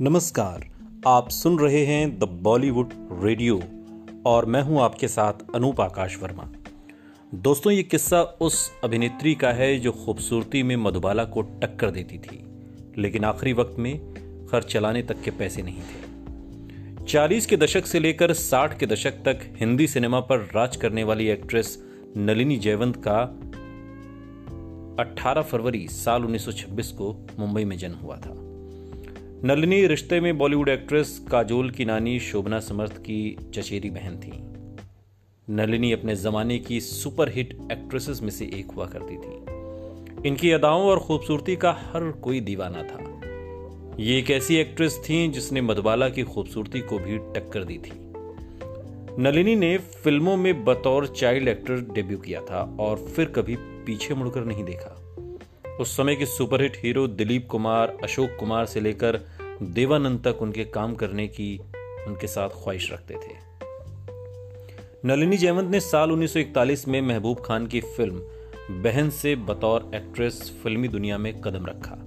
नमस्कार, आप सुन रहे हैं द बॉलीवुड रेडियो और मैं हूँ आपके साथ अनूप आकाश वर्मा। दोस्तों, ये किस्सा उस अभिनेत्री का है जो खूबसूरती में मधुबाला को टक्कर देती थी, लेकिन आखिरी वक्त में खर्च चलाने तक के पैसे नहीं थे। चालीस के दशक से लेकर साठ के दशक तक हिंदी सिनेमा पर राज करने वाली एक्ट्रेस नलिनी जयवंत का 18 फरवरी साल 1926 को मुंबई में जन्म हुआ था। नलिनी रिश्ते में बॉलीवुड एक्ट्रेस काजोल की नानी शोभना समर्थ की चचेरी बहन थी। नलिनी अपने जमाने की सुपरहिट एक्ट्रेसेस में से एक हुआ करती थी। इनकी अदाओं और खूबसूरती का हर कोई दीवाना था। ये एक ऐसी एक्ट्रेस थी जिसने मधुबाला की खूबसूरती को भी टक्कर दी थी। नलिनी ने फ़िल्मों में बतौर चाइल्ड एक्टर डेब्यू किया था और फिर कभी पीछे मुड़कर नहीं देखा। उस समय के सुपरहिट हीरो दिलीप कुमार, अशोक कुमार से लेकर देवानंद तक उनके काम करने की उनके साथ ख्वाहिश रखते थे। नलिनी जयवंत ने साल 1941 में महबूब खान की फ़िल्म बहन से बतौर एक्ट्रेस फिल्मी दुनिया में कदम रखा।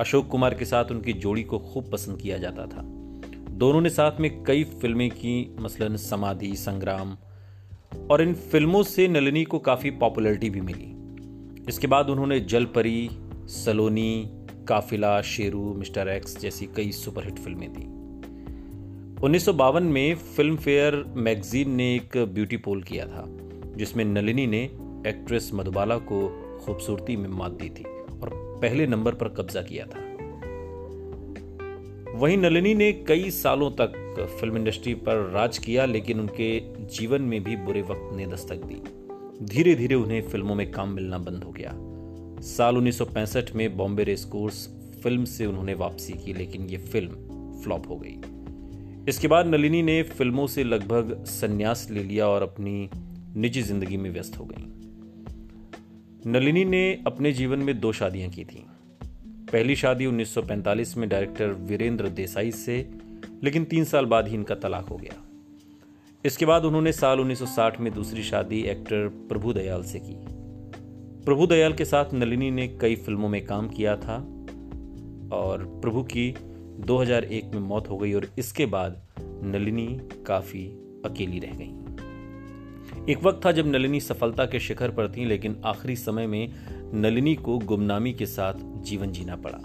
अशोक कुमार के साथ उनकी जोड़ी को खूब पसंद किया जाता था। दोनों ने साथ में कई फ़िल्में की, मसलन समाधि, संग्राम, और इन फ़िल्मों से नलिनी को काफ़ी पॉपुलैरिटी भी मिली। इसके बाद उन्होंने जलपरी, सलोनी, काफिला, शेरू, मिस्टर एक्स जैसी कई सुपरहिट फ़िल्में दी। उन्नीस सौ बावन में फ़िल्म फेयर मैगजीन ने एक ब्यूटी पोल किया था, जिसमें नलिनी ने एक्ट्रेस मधुबाला को खूबसूरती में मात दी थी और पहले नंबर पर कब्जा किया था। वहीं नलिनी ने कई सालों तक फ़िल्म इंडस्ट्री पर राज किया, लेकिन उनके जीवन में भी बुरे वक्त ने दस्तक दी। धीरे धीरे उन्हें फ़िल्मों में काम मिलना बंद हो गया। साल 1965 में बॉम्बे रेस कोर्स फ़िल्म से उन्होंने वापसी की, लेकिन ये फ़िल्म फ्लॉप हो गई। इसके बाद नलिनी ने फ़िल्मों से लगभग संन्यास ले लिया और अपनी निजी ज़िंदगी में व्यस्त हो गई। नलिनी ने अपने जीवन में दो शादियाँ की थी। पहली शादी 1945 में डायरेक्टर वीरेंद्र देसाई से, लेकिन तीन साल बाद ही इनका तलाक हो गया। इसके बाद उन्होंने साल 1960 में दूसरी शादी एक्टर प्रभु दयाल से की। प्रभु दयाल के साथ नलिनी ने कई फ़िल्मों में काम किया था और प्रभु की 2001 में मौत हो गई और इसके बाद नलिनी काफ़ी अकेली रह गई। एक वक्त था जब नलिनी सफलता के शिखर पर थी, लेकिन आखिरी समय में नलिनी को गुमनामी के साथ जीवन जीना पड़ा।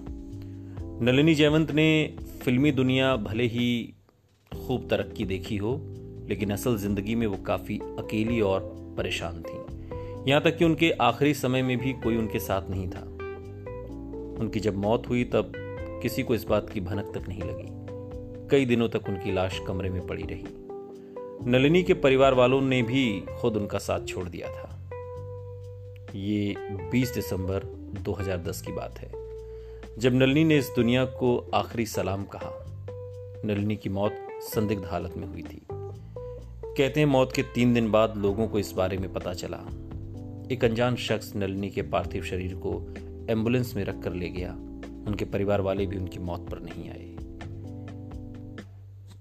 नलिनी जयवंत ने फिल्मी दुनिया भले ही खूब तरक्की देखी हो लेकिन असल ज़िंदगी में वो काफ़ी अकेली और परेशान थी। यहाँ तक कि उनके आखिरी समय में भी कोई उनके साथ नहीं था। उनकी जब मौत हुई तब किसी को इस बात की भनक तक नहीं लगी। कई दिनों तक उनकी लाश कमरे में पड़ी रही। नलिनी के परिवार वालों ने भी खुद उनका साथ छोड़ दिया था। ये 20 दिसंबर 2010 की बात है। जब नलिनी ने इस दुनिया को आखिरी सलाम कहा, नलिनी की मौत संदिग्ध हालत में हुई थी। कहते हैं मौत के तीन दिन बाद लोगों को इस बारे में पता चला। एक अनजान शख्स नलिनी के पार्थिव शरीर को एंबुलेंस में रखकर ले गया। उनके परिवार वाले भी उनकी मौत पर नहीं आए।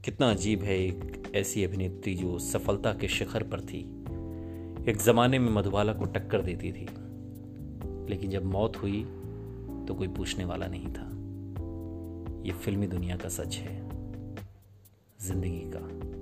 कितना अजीब है एक ऐसी अभिनेत्री जो सफलता के शिखर पर थी। एक जमाने में मधुबाला को टक्कर देती थी। लेकिन जब मौत हुई तो कोई पूछने वाला नहीं था। ये फिल्मी दुनिया का सच है। ज़िंदगी का।